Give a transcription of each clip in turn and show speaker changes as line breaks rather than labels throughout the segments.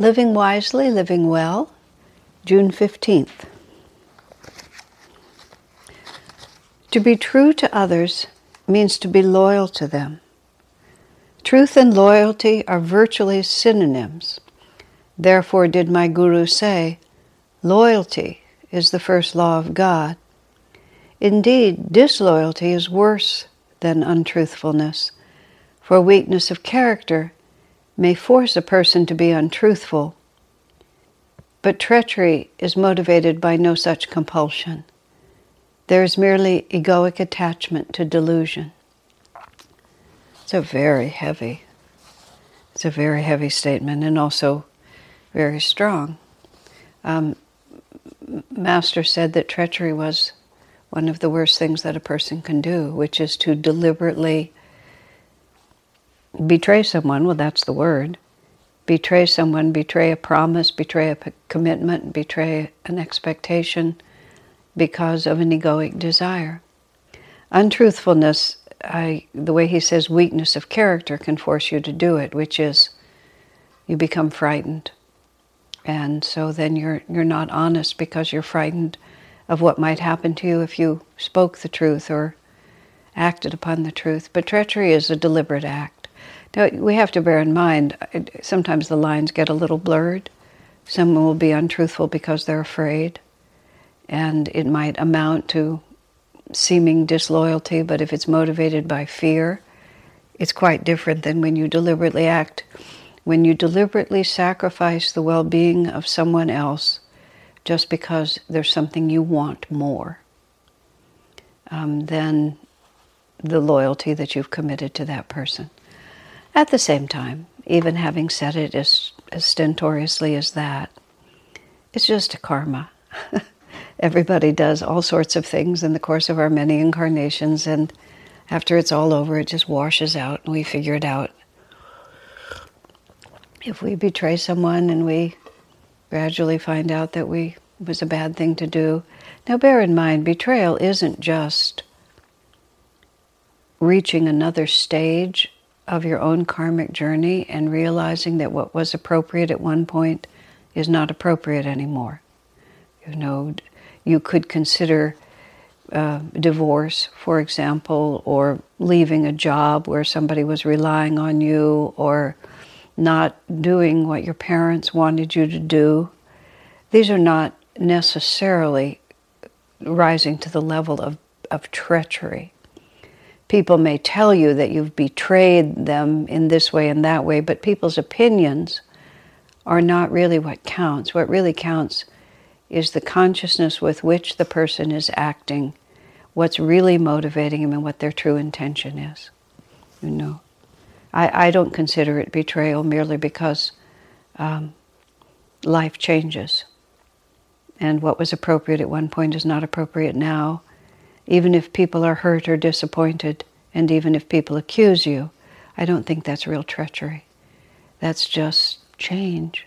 Living Wisely, Living Well, June 15th. To be true to others means to be loyal to them. Truth and loyalty are virtually synonyms. Therefore, did my Guru say, loyalty is the first law of God. Indeed, disloyalty is worse than untruthfulness, for weakness of character may force a person to be untruthful, but treachery is motivated by no such compulsion. There is merely egoic attachment to delusion. It's a very heavy, it's a very heavy statement and also very strong. Um, Master said that treachery was one of the worst things that a person can do, which is to deliberately betray someone, well, that's the word. Betray someone, betray a promise, betray a commitment, betray an expectation because of an egoic desire. Untruthfulness, I, the way he says weakness of character can force you to do it, which is you become frightened. And so then you're, you're not honest because you're frightened of what might happen to you if you spoke the truth or acted upon the truth. But treachery is a deliberate act. We have to bear in mind, sometimes the lines get a little blurred. Someone will be untruthful because they're afraid, and it might amount to seeming disloyalty, but if it's motivated by fear, it's quite different than when you deliberately act. When you deliberately sacrifice the well being of someone else just because there's something you want more um, than the loyalty that you've committed to that person. At the same time, even having said it as, as stentoriously as that, it's just a karma. Everybody does all sorts of things in the course of our many incarnations, and after it's all over, it just washes out and we figure it out. If we betray someone and we gradually find out that we was a bad thing to do. Now bear in mind betrayal isn't just reaching another stage of your own karmic journey and realizing that what was appropriate at one point is not appropriate anymore. You know, you could consider uh, divorce, for example, or leaving a job where somebody was relying on you, or not doing what your parents wanted you to do. These are not necessarily rising to the level of, of treachery people may tell you that you've betrayed them in this way and that way, but people's opinions are not really what counts. What really counts is the consciousness with which the person is acting, what's really motivating them, and what their true intention is. You know, I, I don't consider it betrayal merely because um, life changes. And what was appropriate at one point is not appropriate now even if people are hurt or disappointed, and even if people accuse you, I don't think that's real treachery. That's just change.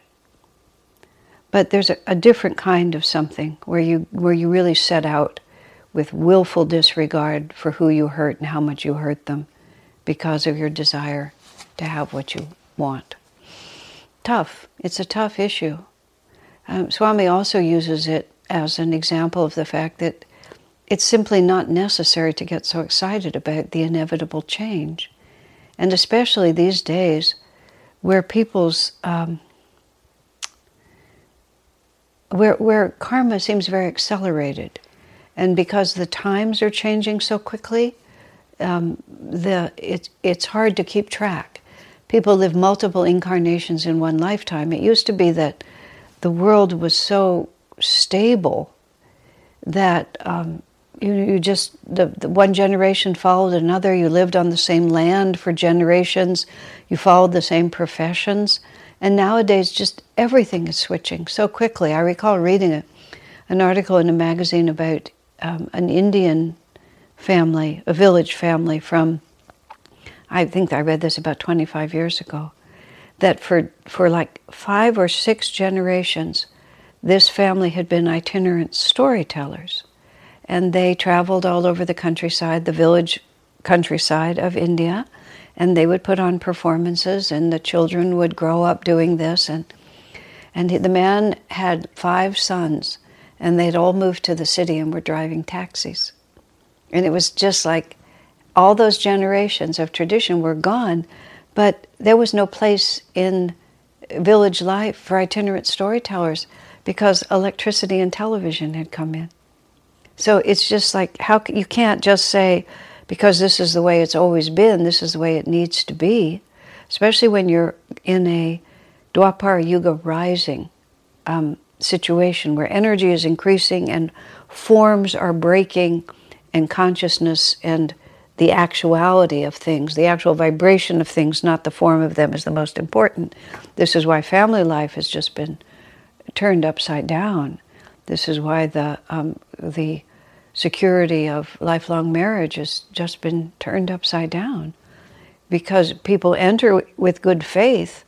But there's a, a, different kind of something where you where you really set out with willful disregard for who you hurt and how much you hurt them because of your desire to have what you want. Tough. It's a tough issue. Um, Swami also uses it as an example of the fact that it's simply not necessary to get so excited about the inevitable change. And especially these days where people's, um, where, where karma seems very accelerated. And because the times are changing so quickly, um, the, it, it's hard to keep track. People live multiple incarnations in one lifetime. It used to be that the world was so stable that um, you, you just the, the, one generation followed another you lived on the same land for generations you followed the same professions And nowadays, just everything is switching so quickly. I recall reading a, an article in a magazine about um, an Indian family, a village family from, I think I read this about 25 years ago, that for, for like five or six generations, this family had been itinerant storytellers. And they traveled all over the countryside, the village countryside of India, and they would put on performances, and the children would grow up doing this. And, and the man had five sons, and they'd all moved to the city and were driving taxis. And it was just like all those generations of tradition were gone, but there was no place in village life for itinerant storytellers because electricity and television had come in. So it's just like how you can't just say because this is the way it's always been, this is the way it needs to be, especially when you're in a Dwapara Yuga rising um, situation where energy is increasing and forms are breaking and consciousness and the actuality of things, the actual vibration of things, not the form of them, is the most important. This is why family life has just been turned upside down. This is why the um, the security of lifelong marriage has just been turned upside down, because people enter with good faith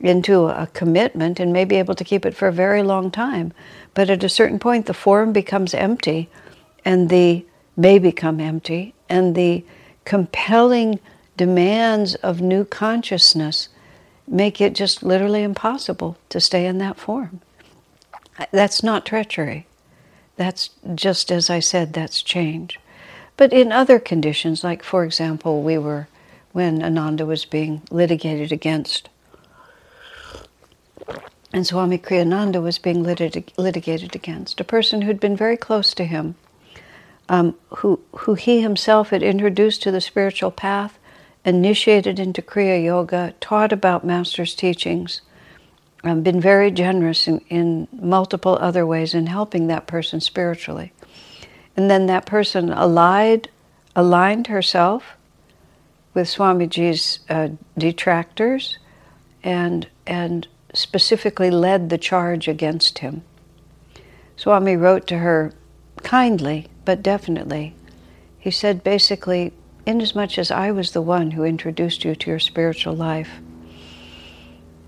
into a commitment and may be able to keep it for a very long time, but at a certain point the form becomes empty, and the may become empty, and the compelling demands of new consciousness make it just literally impossible to stay in that form. That's not treachery. That's just as I said, that's change. But in other conditions, like for example, we were when Ananda was being litigated against, and Swami Kriyananda was being litig- litigated against, a person who'd been very close to him, um, who, who he himself had introduced to the spiritual path, initiated into Kriya Yoga, taught about Master's teachings, um, been very generous in, in multiple other ways in helping that person spiritually. And then that person allied, aligned herself with Swamiji's uh, detractors and, and specifically led the charge against him. Swami wrote to her kindly, but definitely. He said basically, inasmuch as I was the one who introduced you to your spiritual life,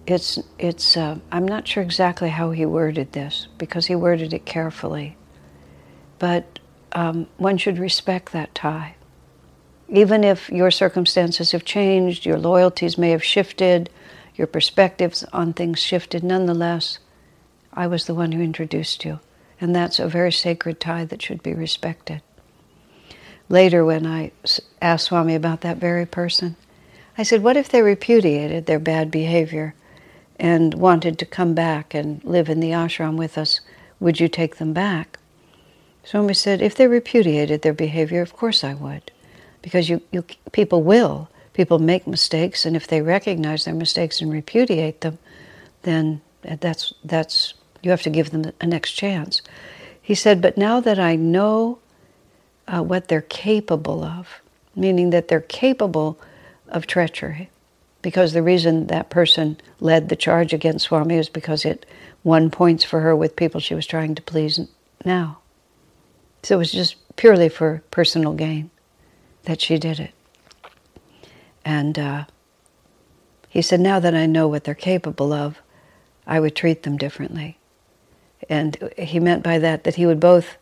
it's it's uh, I'm not sure exactly how he worded this because he worded it carefully, but um, one should respect that tie. Even if your circumstances have changed, your loyalties may have shifted, your perspectives on things shifted, nonetheless, I was the one who introduced you. And that's a very sacred tie that should be respected. Later, when I asked Swami about that very person, I said, What if they repudiated their bad behavior and wanted to come back and live in the ashram with us, would you take them back? Swami said, if they repudiated their behavior, of course I would. Because you, you, people will. People make mistakes, and if they recognize their mistakes and repudiate them, then that's, that's, you have to give them a next chance. He said, but now that I know uh, what they're capable of, meaning that they're capable of treachery, because the reason that person led the charge against Swami is because it won points for her with people she was trying to please now. So it was just purely for personal gain that she did it. And uh, he said, Now that I know what they're capable of, I would treat them differently. And he meant by that that he would both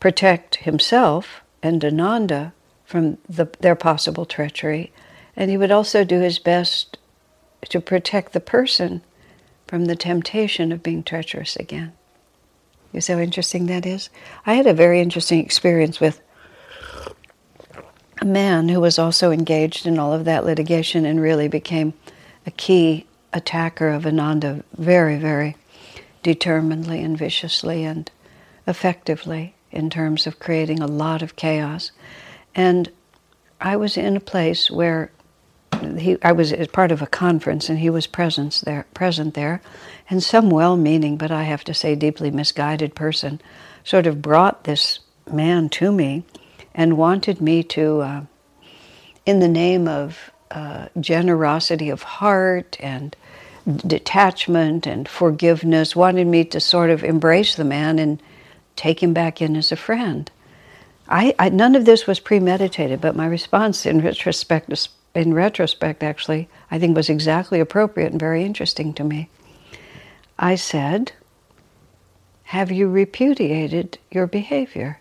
protect himself and Ananda from the, their possible treachery and he would also do his best to protect the person from the temptation of being treacherous again. You see how interesting that is? I had a very interesting experience with a man who was also engaged in all of that litigation and really became a key attacker of Ananda very, very determinedly and viciously and effectively in terms of creating a lot of chaos. And I was in a place where he, I was as part of a conference and he was present there, present there, and some well-meaning, but I have to say deeply misguided person, sort of brought this man to me, and wanted me to, uh, in the name of uh, generosity of heart and detachment and forgiveness, wanted me to sort of embrace the man and take him back in as a friend. I, I, none of this was premeditated, but my response in retrospect, in retrospect, actually, I think was exactly appropriate and very interesting to me. I said, "Have you repudiated your behavior?"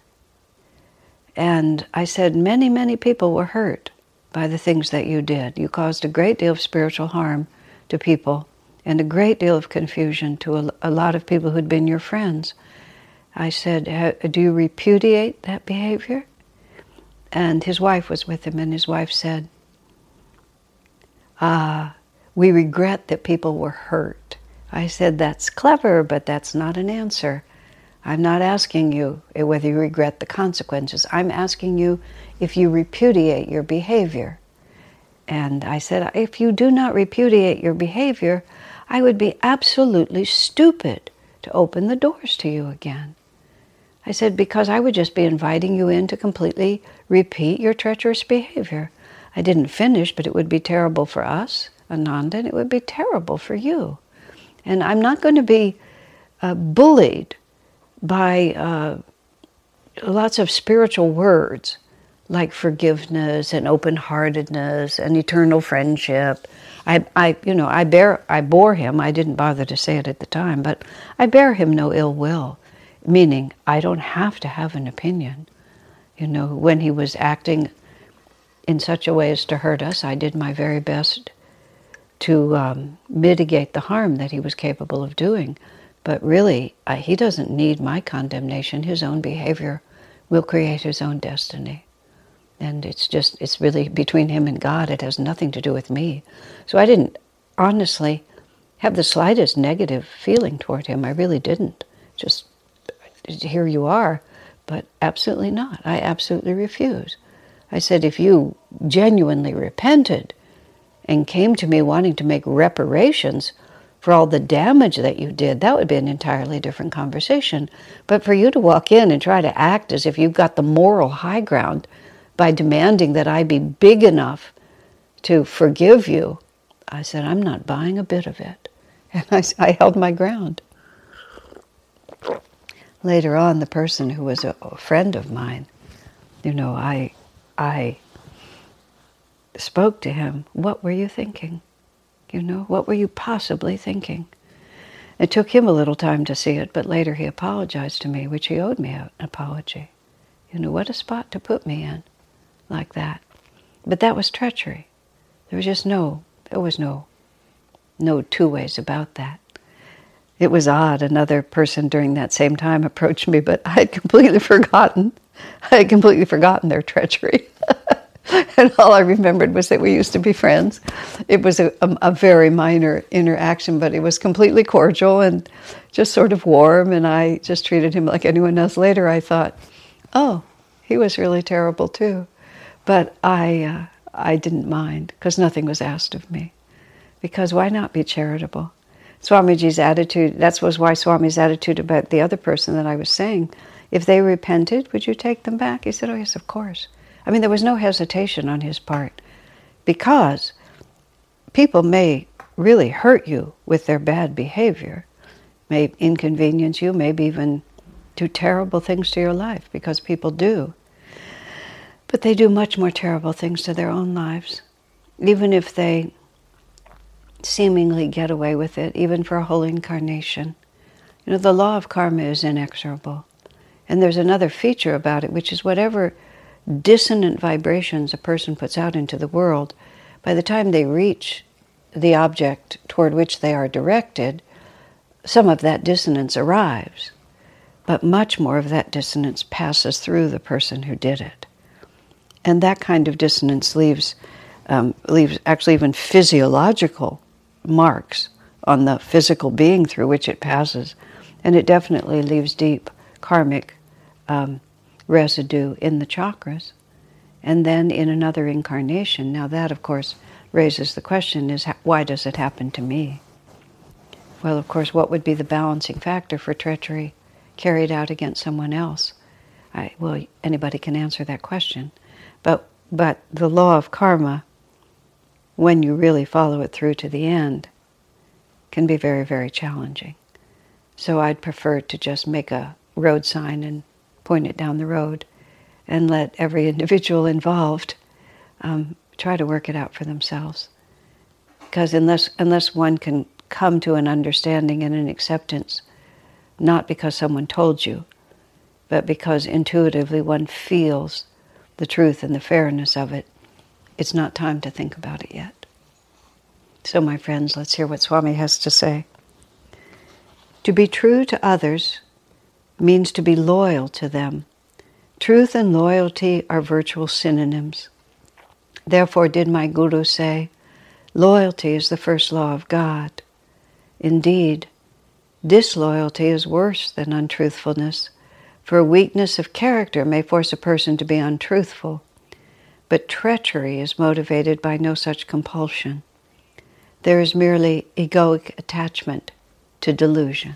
And I said, "Many, many people were hurt by the things that you did. You caused a great deal of spiritual harm to people and a great deal of confusion to a, a lot of people who'd been your friends." I said, Do you repudiate that behavior? And his wife was with him, and his wife said, Ah, we regret that people were hurt. I said, That's clever, but that's not an answer. I'm not asking you whether you regret the consequences. I'm asking you if you repudiate your behavior. And I said, If you do not repudiate your behavior, I would be absolutely stupid to open the doors to you again. I said, because I would just be inviting you in to completely repeat your treacherous behavior. I didn't finish, but it would be terrible for us, Ananda, and it would be terrible for you. And I'm not going to be uh, bullied by uh, lots of spiritual words like forgiveness and open-heartedness and eternal friendship. I, I, you know, I bear, I bore him. I didn't bother to say it at the time, but I bear him no ill will meaning I don't have to have an opinion. You know, when he was acting in such a way as to hurt us, I did my very best to um, mitigate the harm that he was capable of doing. But really, uh, he doesn't need my condemnation. His own behavior will create his own destiny. And it's just, it's really between him and God. It has nothing to do with me. So I didn't honestly have the slightest negative feeling toward him. I really didn't. Just here you are, but absolutely not. I absolutely refuse. I said, if you genuinely repented and came to me wanting to make reparations for all the damage that you did, that would be an entirely different conversation. But for you to walk in and try to act as if you've got the moral high ground by demanding that I be big enough to forgive you, I said, I'm not buying a bit of it. And I, I held my ground later on, the person who was a, friend of mine, you know, I, I spoke to him. What were you thinking? You know, what were you possibly thinking? It took him a little time to see it, but later he apologized to me, which he owed me an apology. You know, what a spot to put me in like that. But that was treachery. There was just no, there was no, no two ways about that it was odd. Another person during that same time approached me, but I had completely forgotten. I had completely forgotten their treachery. and all I remembered was that we used to be friends. It was a, a, a, very minor interaction, but it was completely cordial and just sort of warm. And I just treated him like anyone else. Later, I thought, oh, he was really terrible too. But I, uh, I didn't mind because nothing was asked of me. Because why not be charitable? Swamiji's attitude, that was why Swami's attitude about the other person that I was saying, if they repented, would you take them back? He said, oh yes, of course. I mean, there was no hesitation on his part because people may really hurt you with their bad behavior, may inconvenience you, maybe even do terrible things to your life because people do. But they do much more terrible things to their own lives. Even if they seemingly get away with it, even for a whole incarnation. You know, the law of karma is inexorable. And there's another feature about it, which is whatever dissonant vibrations a person puts out into the world, by the time they reach the object toward which they are directed, some of that dissonance arrives. But much more of that dissonance passes through the person who did it. And that kind of dissonance leaves, um, leaves actually even physiological marks on the physical being through which it passes. And it definitely leaves deep karmic um, residue in the chakras. And then in another incarnation, now that of course raises the question is why does it happen to me? Well, of course, what would be the balancing factor for treachery carried out against someone else? I, well, anybody can answer that question. But, but the law of karma when you really follow it through to the end, can be very, very challenging. So I'd prefer to just make a road sign and point it down the road and let every individual involved um, try to work it out for themselves. Because unless, unless one can come to an understanding and an acceptance, not because someone told you, but because intuitively one feels the truth and the fairness of it, it's not time to think about it yet. So, my friends, let's hear what Swami has to say. To be true to others means to be loyal to them. Truth and loyalty are virtual synonyms. Therefore, did my Guru say, loyalty is the first law of God. Indeed, disloyalty is worse than untruthfulness, for weakness of character may force a person to be untruthful, but treachery is motivated by no such compulsion. There is merely egoic attachment to delusion.